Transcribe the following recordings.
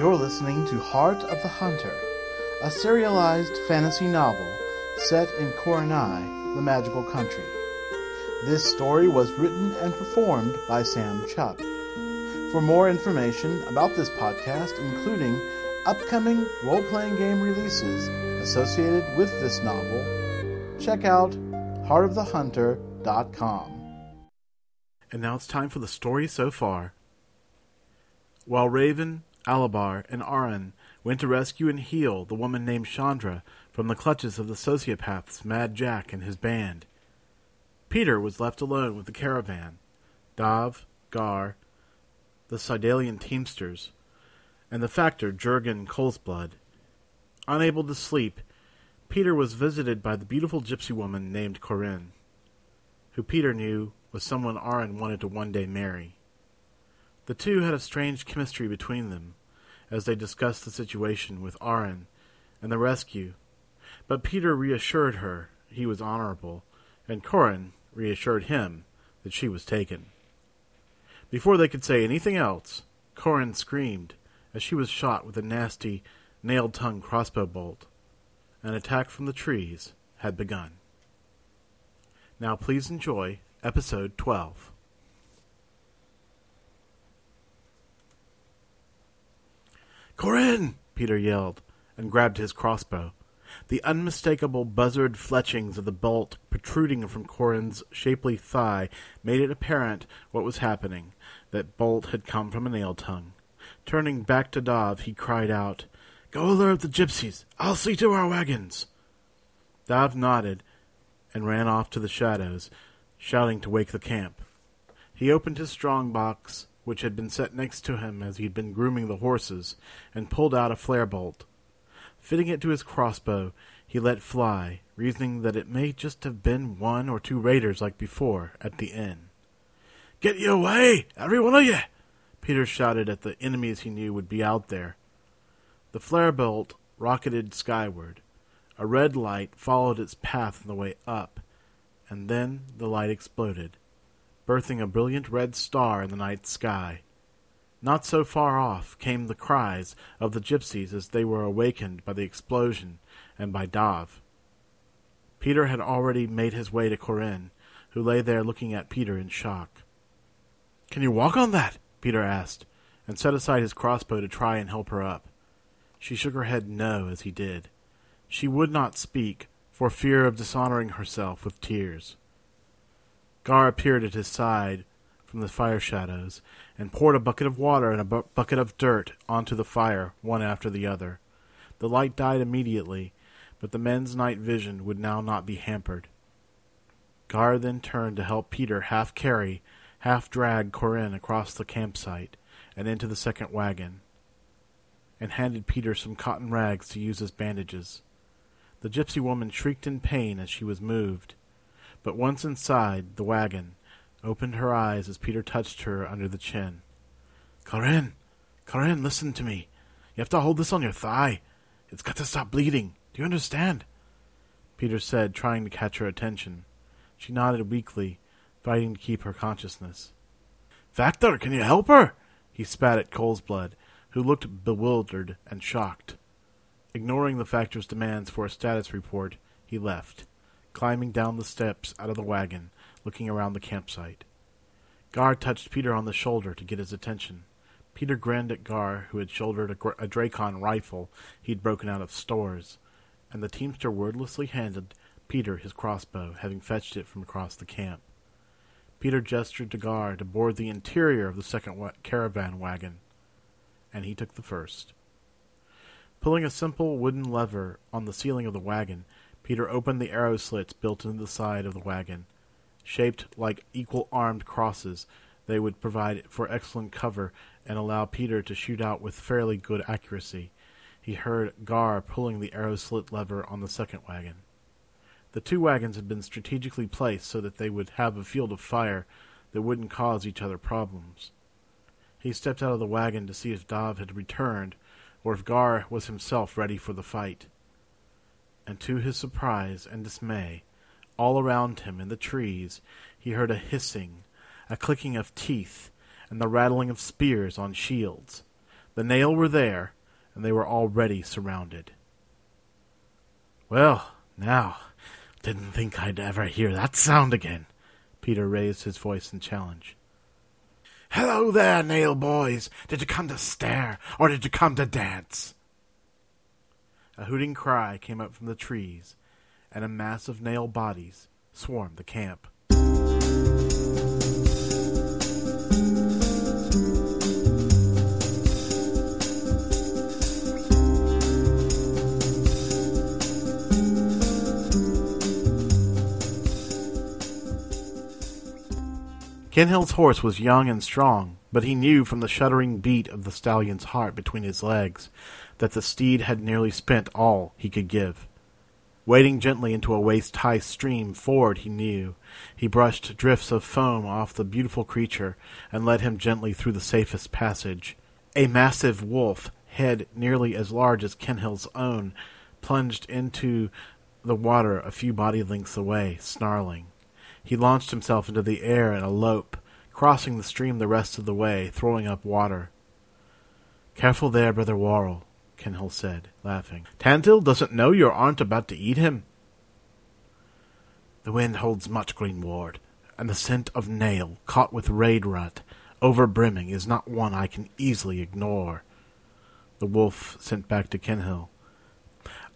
You're listening to Heart of the Hunter, a serialized fantasy novel set in Koronai, the magical country. This story was written and performed by Sam Chupp. For more information about this podcast, including upcoming role playing game releases associated with this novel, check out heartofthehunter.com. And now it's time for the story so far. While Raven, Alabar, and Aran went to rescue and heal the woman named Chandra from the clutches of the sociopaths Mad Jack and his band, Peter was left alone with the caravan. Dav, Gar, the Sidalian teamsters, and the factor Jurgen Colesblood. Unable to sleep, Peter was visited by the beautiful gypsy woman named Corinne, who Peter knew was someone Aran wanted to one day marry. The two had a strange chemistry between them as they discussed the situation with Aran and the rescue, but Peter reassured her he was honorable, and Corin reassured him that she was taken. Before they could say anything else, Corin screamed as she was shot with a nasty, nailed tongue crossbow bolt. An attack from the trees had begun. Now please enjoy episode 12. Corinne! Peter yelled and grabbed his crossbow. The unmistakable buzzard fletchings of the bolt protruding from Corin's shapely thigh made it apparent what was happening. That bolt had come from a nail tongue. Turning back to Dav, he cried out, Go alert the gypsies. I'll see to our wagons. Dav nodded and ran off to the shadows, shouting to wake the camp. He opened his strong box, which had been set next to him as he had been grooming the horses, and pulled out a flare bolt. Fitting it to his crossbow, he let fly, reasoning that it may just have been one or two raiders like before at the inn. Get you away, every one of ye! Peter shouted at the enemies he knew would be out there. The flare bolt rocketed skyward. A red light followed its path on the way up, and then the light exploded, birthing a brilliant red star in the night sky. Not so far off came the cries of the gypsies as they were awakened by the explosion and by Dav. Peter had already made his way to Corinne, who lay there looking at Peter in shock. Can you walk on that? Peter asked, and set aside his crossbow to try and help her up. She shook her head no as he did. She would not speak, for fear of dishonoring herself with tears. Gar appeared at his side from the fire shadows, and poured a bucket of water and a bu- bucket of dirt onto the fire, one after the other. The light died immediately, but the men's night vision would now not be hampered. Gar then turned to help Peter half carry, half drag Corinne across the campsite and into the second wagon, and handed Peter some cotton rags to use as bandages. The gypsy woman shrieked in pain as she was moved, but once inside the wagon, opened her eyes as Peter touched her under the chin. Corinne, Corinne, listen to me. You have to hold this on your thigh. It's got to stop bleeding. Do you understand? Peter said, trying to catch her attention. She nodded weakly, fighting to keep her consciousness. Factor, can you help her? He spat at Colesblood, who looked bewildered and shocked. Ignoring the Factor's demands for a status report, he left, climbing down the steps out of the wagon looking around the campsite. Gar touched Peter on the shoulder to get his attention. Peter grinned at Gar, who had shouldered a, Gra- a Dracon rifle he'd broken out of stores, and the teamster wordlessly handed Peter his crossbow, having fetched it from across the camp. Peter gestured to Gar to board the interior of the second wa- caravan wagon, and he took the first. Pulling a simple wooden lever on the ceiling of the wagon, Peter opened the arrow slits built into the side of the wagon. Shaped like equal armed crosses, they would provide for excellent cover and allow Peter to shoot out with fairly good accuracy. He heard Gar pulling the arrow slit lever on the second wagon. The two wagons had been strategically placed so that they would have a field of fire that wouldn't cause each other problems. He stepped out of the wagon to see if Dav had returned, or if Gar was himself ready for the fight. And to his surprise and dismay, all around him in the trees, he heard a hissing, a clicking of teeth, and the rattling of spears on shields. The Nail were there, and they were already surrounded. Well, now, didn't think I'd ever hear that sound again. Peter raised his voice in challenge. Hello there, Nail boys. Did you come to stare, or did you come to dance? A hooting cry came up from the trees, and a mass of nail bodies swarmed the camp. Kenhill's horse was young and strong, but he knew from the shuddering beat of the stallion's heart between his legs that the steed had nearly spent all he could give. Wading gently into a waist-high stream ford he knew, he brushed drifts of foam off the beautiful creature and led him gently through the safest passage. A massive wolf, head nearly as large as Kenhill's own, plunged into the water a few body lengths away, snarling. He launched himself into the air in a lope, crossing the stream the rest of the way, throwing up water. Careful there, Brother Worrell, Kenhill said, laughing. Tantil doesn't know you aren't about to eat him. The wind holds much green ward, and the scent of nail, caught with raid rut, overbrimming, is not one I can easily ignore. The wolf sent back to Kenhill.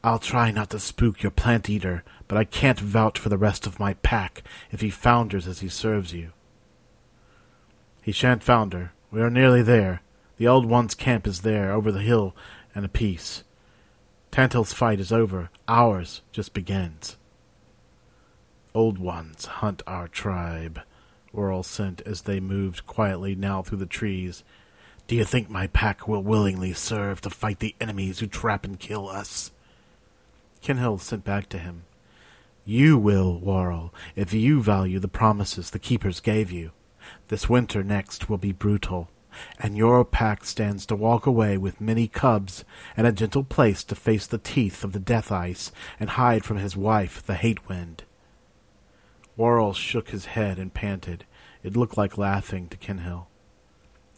I'll try not to spook your plant eater, but I can't vouch for the rest of my pack if he founders as he serves you. He shan't founder. We are nearly there. The old one's camp is there, over the hill and a piece. Tantil's fight is over. Ours just begins. Old ones hunt our tribe, Worrell sent as they moved quietly now through the trees. Do you think my pack will willingly serve to fight the enemies who trap and kill us? Kenhill sent back to him. You will, Worrell, if you value the promises the keepers gave you. This winter next will be brutal, and your pack stands to walk away with many cubs and a gentle place to face the teeth of the death ice and hide from his wife, the hate wind. Worrell shook his head and panted. It looked like laughing to Kenhill.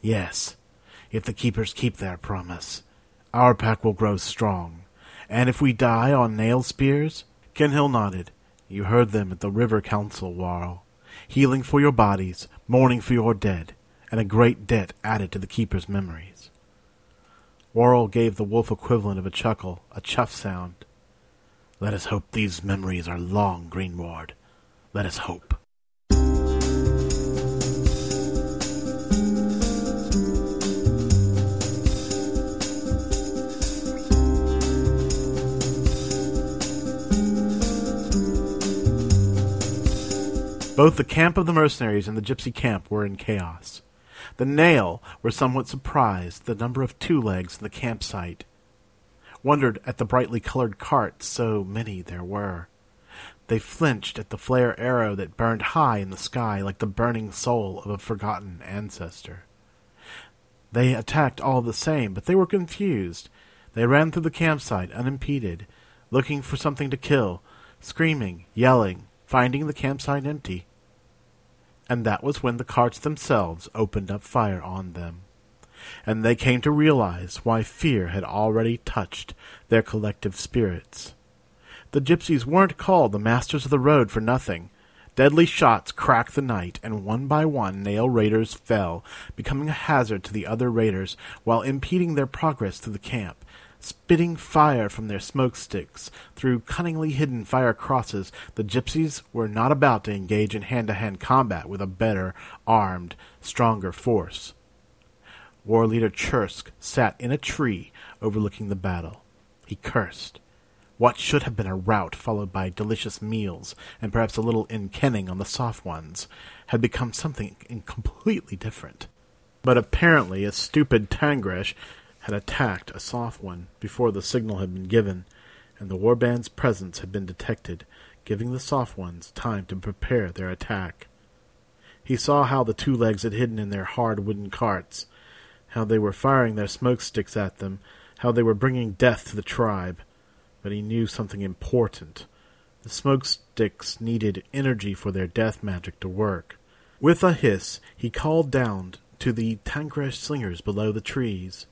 Yes, if the keepers keep their promise, our pack will grow strong and if we die on nail spears? Kenhill nodded. You heard them at the river council, Worrell. Healing for your bodies, mourning for your dead, and a great debt added to the keeper's memories. Worrell gave the wolf equivalent of a chuckle, a chuff sound. Let us hope these memories are long, Greenward. Let us hope. Both the camp of the mercenaries and the gypsy camp were in chaos. The Nail were somewhat surprised at the number of two legs in the campsite, wondered at the brightly colored carts, so many there were. They flinched at the flare arrow that burned high in the sky like the burning soul of a forgotten ancestor. They attacked all the same, but they were confused. They ran through the campsite unimpeded, looking for something to kill, screaming, yelling, finding the campsite empty. And that was when the carts themselves opened up fire on them. And they came to realize why fear had already touched their collective spirits. The gypsies weren't called the masters of the road for nothing. Deadly shots cracked the night, and one by one nail raiders fell, becoming a hazard to the other raiders while impeding their progress through the camp spitting fire from their smoke sticks through cunningly hidden fire crosses, the gypsies were not about to engage in hand-to-hand combat with a better armed, stronger force. War leader Chursk sat in a tree overlooking the battle. He cursed. What should have been a rout followed by delicious meals and perhaps a little inkenning on the soft ones had become something completely different. But apparently a stupid Tangresh had attacked a soft one before the signal had been given, and the warband's presence had been detected, giving the soft ones time to prepare their attack. He saw how the two legs had hidden in their hard wooden carts, how they were firing their smoke sticks at them, how they were bringing death to the tribe. But he knew something important. The smoke sticks needed energy for their death magic to work. With a hiss, he called down to the Tangresh slingers below the trees.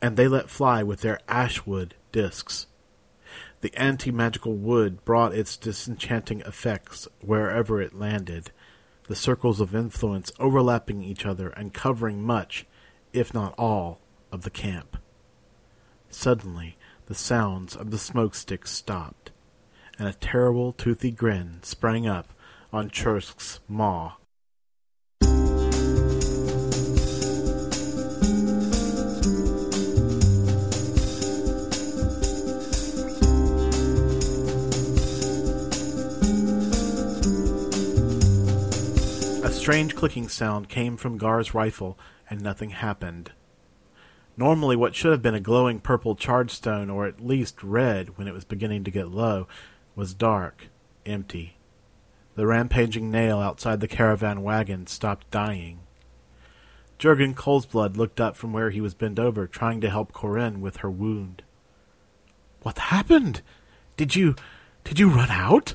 And they let fly with their ashwood discs. The anti-magical wood brought its disenchanting effects wherever it landed, the circles of influence overlapping each other and covering much, if not all, of the camp. Suddenly, the sounds of the smoke sticks stopped, and a terrible toothy grin sprang up on Chursk's maw. Strange clicking sound came from Gar's rifle, and nothing happened. Normally, what should have been a glowing purple charge stone, or at least red when it was beginning to get low, was dark, empty. The rampaging nail outside the caravan wagon stopped dying. Jurgen Colesblood looked up from where he was bent over, trying to help Corinne with her wound. What happened? Did you. did you run out?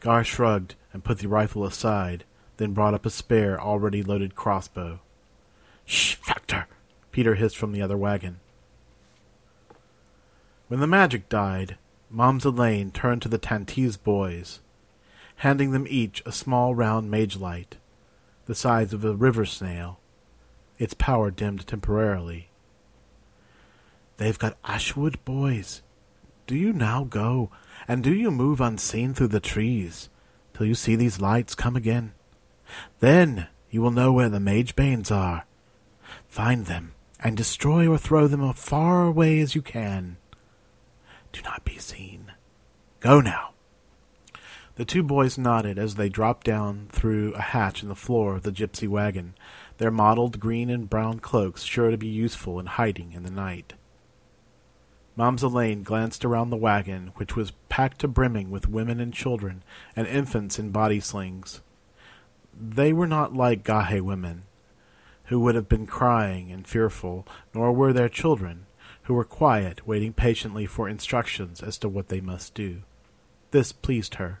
Gar shrugged and put the rifle aside, then brought up a spare, already loaded crossbow. Shh, Factor! Peter hissed from the other wagon. When the magic died, Mom's Elaine turned to the Tantese boys, handing them each a small round mage light, the size of a river snail, its power dimmed temporarily. They've got Ashwood boys. Do you now go, and do you move unseen through the trees, till you see these lights come again? Then you will know where the mage banes are. Find them, and destroy or throw them as far away as you can. Do not be seen. Go now. The two boys nodded as they dropped down through a hatch in the floor of the gypsy wagon, their mottled green and brown cloaks sure to be useful in hiding in the night. Mom's Elaine glanced around the wagon, which was packed to brimming with women and children and infants in body slings. They were not like Gahe women, who would have been crying and fearful, nor were their children, who were quiet, waiting patiently for instructions as to what they must do. This pleased her.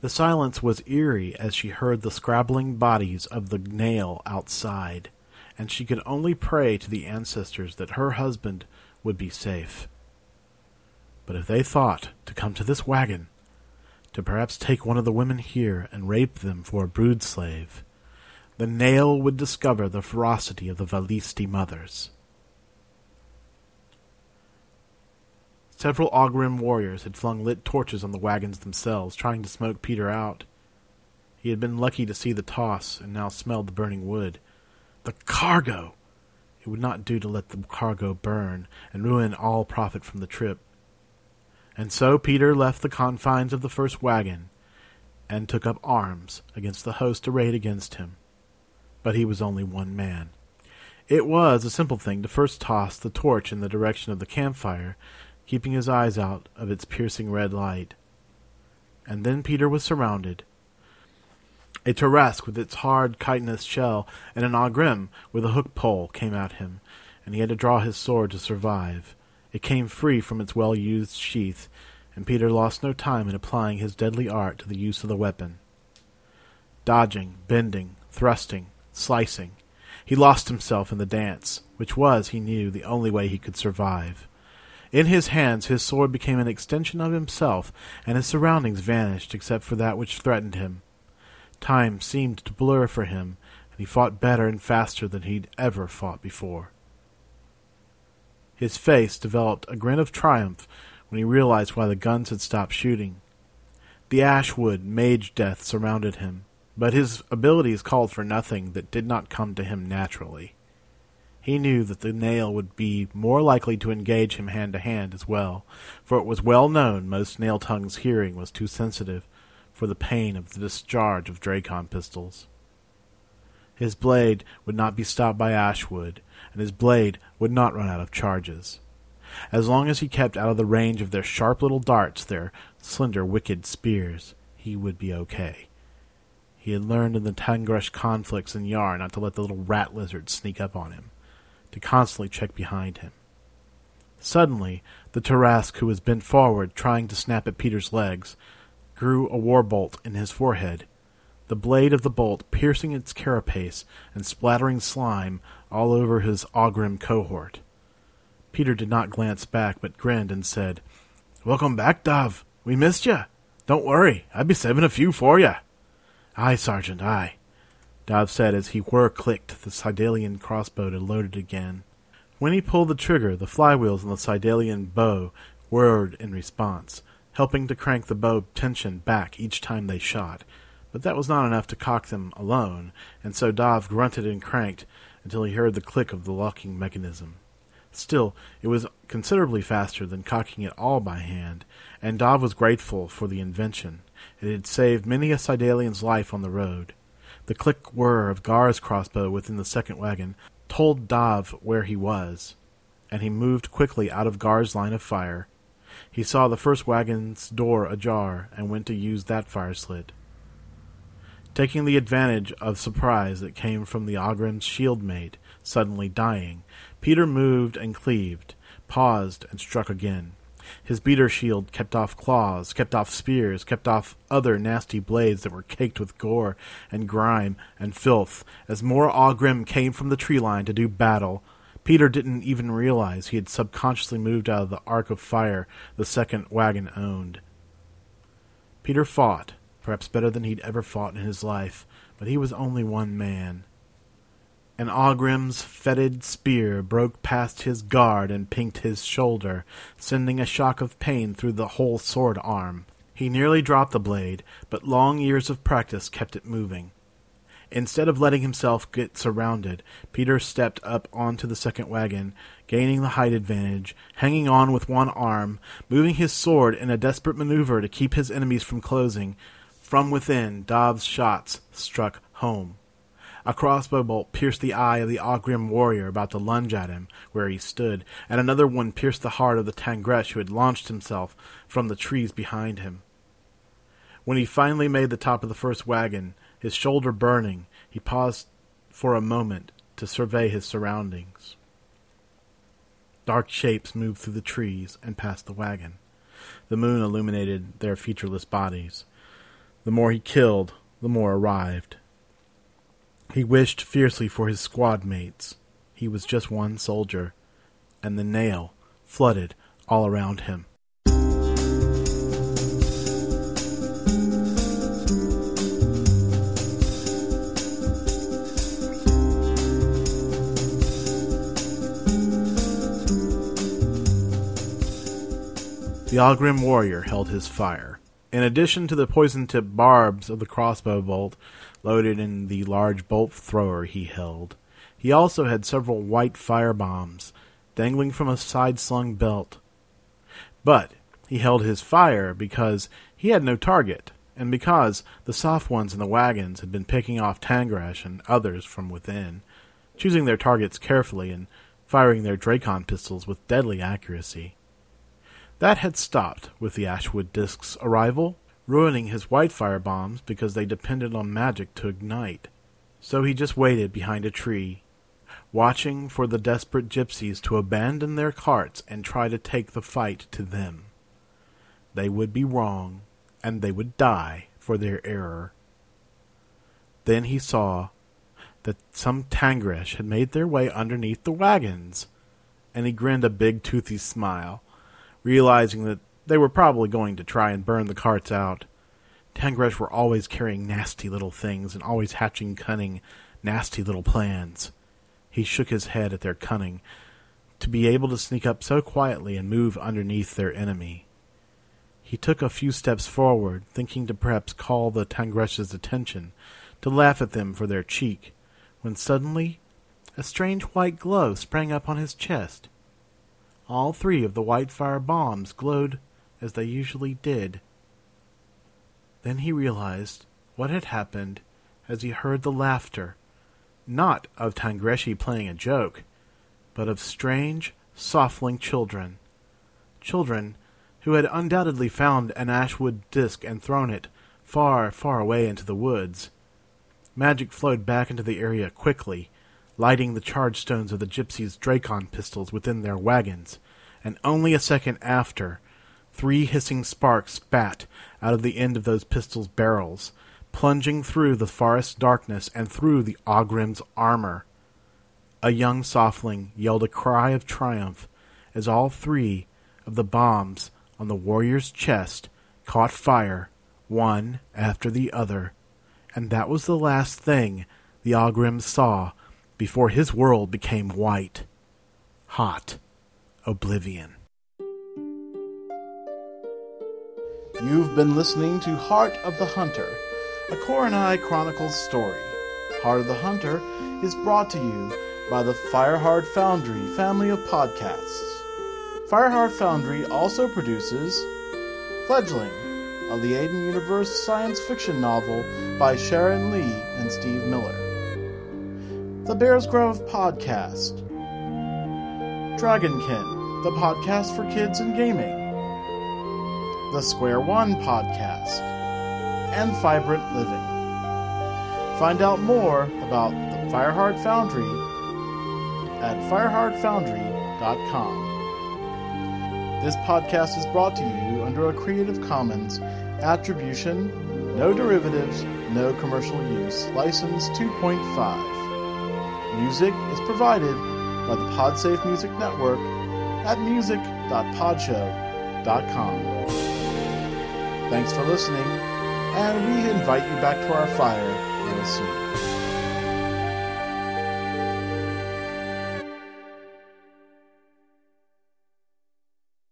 The silence was eerie as she heard the scrabbling bodies of the nail outside, and she could only pray to the ancestors that her husband would be safe. But if they thought to come to this wagon, to perhaps take one of the women here and rape them for a brood slave, the nail would discover the ferocity of the Valisti mothers. Several Ogrim warriors had flung lit torches on the wagons themselves, trying to smoke Peter out. He had been lucky to see the toss, and now smelled the burning wood. The cargo! It would not do to let the cargo burn, and ruin all profit from the trip. And so Peter left the confines of the first wagon, and took up arms against the host arrayed against him. But he was only one man. It was a simple thing to first toss the torch in the direction of the campfire, keeping his eyes out of its piercing red light. And then Peter was surrounded. A Tarrasque with its hard chitinous shell and an Ogrim with a hook pole came at him, and he had to draw his sword to survive. It came free from its well-used sheath, and Peter lost no time in applying his deadly art to the use of the weapon. Dodging, bending, thrusting, slicing, he lost himself in the dance, which was, he knew, the only way he could survive. In his hands his sword became an extension of himself, and his surroundings vanished except for that which threatened him. Time seemed to blur for him, and he fought better and faster than he'd ever fought before. His face developed a grin of triumph when he realized why the guns had stopped shooting. The Ashwood mage death surrounded him, but his abilities called for nothing that did not come to him naturally. He knew that the nail would be more likely to engage him hand to hand as well, for it was well known most nail tongue's hearing was too sensitive for the pain of the discharge of Dracon pistols. His blade would not be stopped by Ashwood, and his blade would not run out of charges. As long as he kept out of the range of their sharp little darts, their slender, wicked spears, he would be okay. He had learned in the Tangresh conflicts in Yar not to let the little rat lizards sneak up on him, to constantly check behind him. Suddenly, the Tarask who was bent forward, trying to snap at Peter's legs, grew a war bolt in his forehead, the blade of the bolt piercing its carapace and splattering slime all over his Ogrim cohort. Peter did not glance back, but grinned and said, Welcome back, Dov. We missed you. Don't worry, I'll be saving a few for you. Aye, Sergeant, aye, Dov said as he whir clicked the Sidalian crossbow and loaded again. When he pulled the trigger, the flywheels on the Sidalian bow whirred in response, helping to crank the bow tension back each time they shot. But that was not enough to cock them alone, and so Dov grunted and cranked until he heard the click of the locking mechanism. Still, it was considerably faster than cocking it all by hand, and Dov was grateful for the invention. It had saved many a Sidalian's life on the road. The click whir of Gar's crossbow within the second wagon told Dov where he was, and he moved quickly out of Gar's line of fire. He saw the first wagon's door ajar and went to use that fire slit. Taking the advantage of surprise that came from the Ogrim's shield mate suddenly dying, Peter moved and cleaved, paused, and struck again. His beater shield kept off claws, kept off spears, kept off other nasty blades that were caked with gore and grime and filth. As more Ogrim came from the tree line to do battle, Peter didn't even realize he had subconsciously moved out of the arc of fire the second wagon owned. Peter fought, perhaps better than he'd ever fought in his life, but he was only one man. An Ogrim's fetid spear broke past his guard and pinked his shoulder, sending a shock of pain through the whole sword arm. He nearly dropped the blade, but long years of practice kept it moving. Instead of letting himself get surrounded, Peter stepped up onto the second wagon, gaining the height advantage, hanging on with one arm, moving his sword in a desperate maneuver to keep his enemies from closing. From within, Dov's shots struck home. A crossbow bolt pierced the eye of the Ogrim warrior about to lunge at him where he stood, and another one pierced the heart of the Tangresh who had launched himself from the trees behind him. When he finally made the top of the first wagon, his shoulder burning, he paused for a moment to survey his surroundings. Dark shapes moved through the trees and past the wagon. The moon illuminated their featureless bodies. The more he killed, the more arrived. He wished fiercely for his squad mates. He was just one soldier, and the nail flooded all around him. The Ogrim warrior held his fire. In addition to the poison tipped barbs of the crossbow bolt, loaded in the large bolt thrower he held. He also had several white fire bombs dangling from a side slung belt. But he held his fire because he had no target, and because the soft ones in the wagons had been picking off Tangresh and others from within, choosing their targets carefully and firing their Dracon pistols with deadly accuracy. That had stopped with the Ashwood Disk's arrival, ruining his white fire bombs because they depended on magic to ignite. So he just waited behind a tree, watching for the desperate gypsies to abandon their carts and try to take the fight to them. They would be wrong, and they would die for their error. Then he saw that some Tangresh had made their way underneath the wagons, and he grinned a big toothy smile, realizing that they were probably going to try and burn the carts out. Tangresh were always carrying nasty little things and always hatching cunning, nasty little plans. He shook his head at their cunning, to be able to sneak up so quietly and move underneath their enemy. He took a few steps forward, thinking to perhaps call the Tangresh's attention, to laugh at them for their cheek, when suddenly a strange white glow sprang up on his chest. All three of the white fire bombs glowed as they usually did. Then he realized what had happened as he heard the laughter, not of Tangreshi playing a joke, but of strange, softling children. Children who had undoubtedly found an ashwood disk and thrown it far, far away into the woods. Magic flowed back into the area quickly, lighting the charge stones of the gypsies' Dracon pistols within their wagons, and only a second after, three hissing sparks spat out of the end of those pistols' barrels, plunging through the forest darkness and through the Ogrim's armor. A young softling yelled a cry of triumph as all three of the bombs on the warrior's chest caught fire, one after the other, and that was the last thing the Ogrim saw before his world became white, hot oblivion. You've been listening to Heart of the Hunter, a Koronai Chronicles story. Heart of the Hunter is brought to you by the Fireheart Foundry family of podcasts. Fireheart Foundry also produces Fledgling, a Liaden Universe science fiction novel by Sharon Lee and Steve Miller. The Bears Grove Podcast. Dragonkin, the podcast for kids and gaming. The Square One Podcast. And Vibrant Living. Find out more about the Fireheart Foundry at fireheartfoundry.com. This podcast is brought to you under a Creative Commons Attribution, No Derivatives, No Commercial Use, License 2.5. Music is provided by the Podsafe Music Network at music.podshow.com. Thanks for listening, and we invite you back to our fire real soon.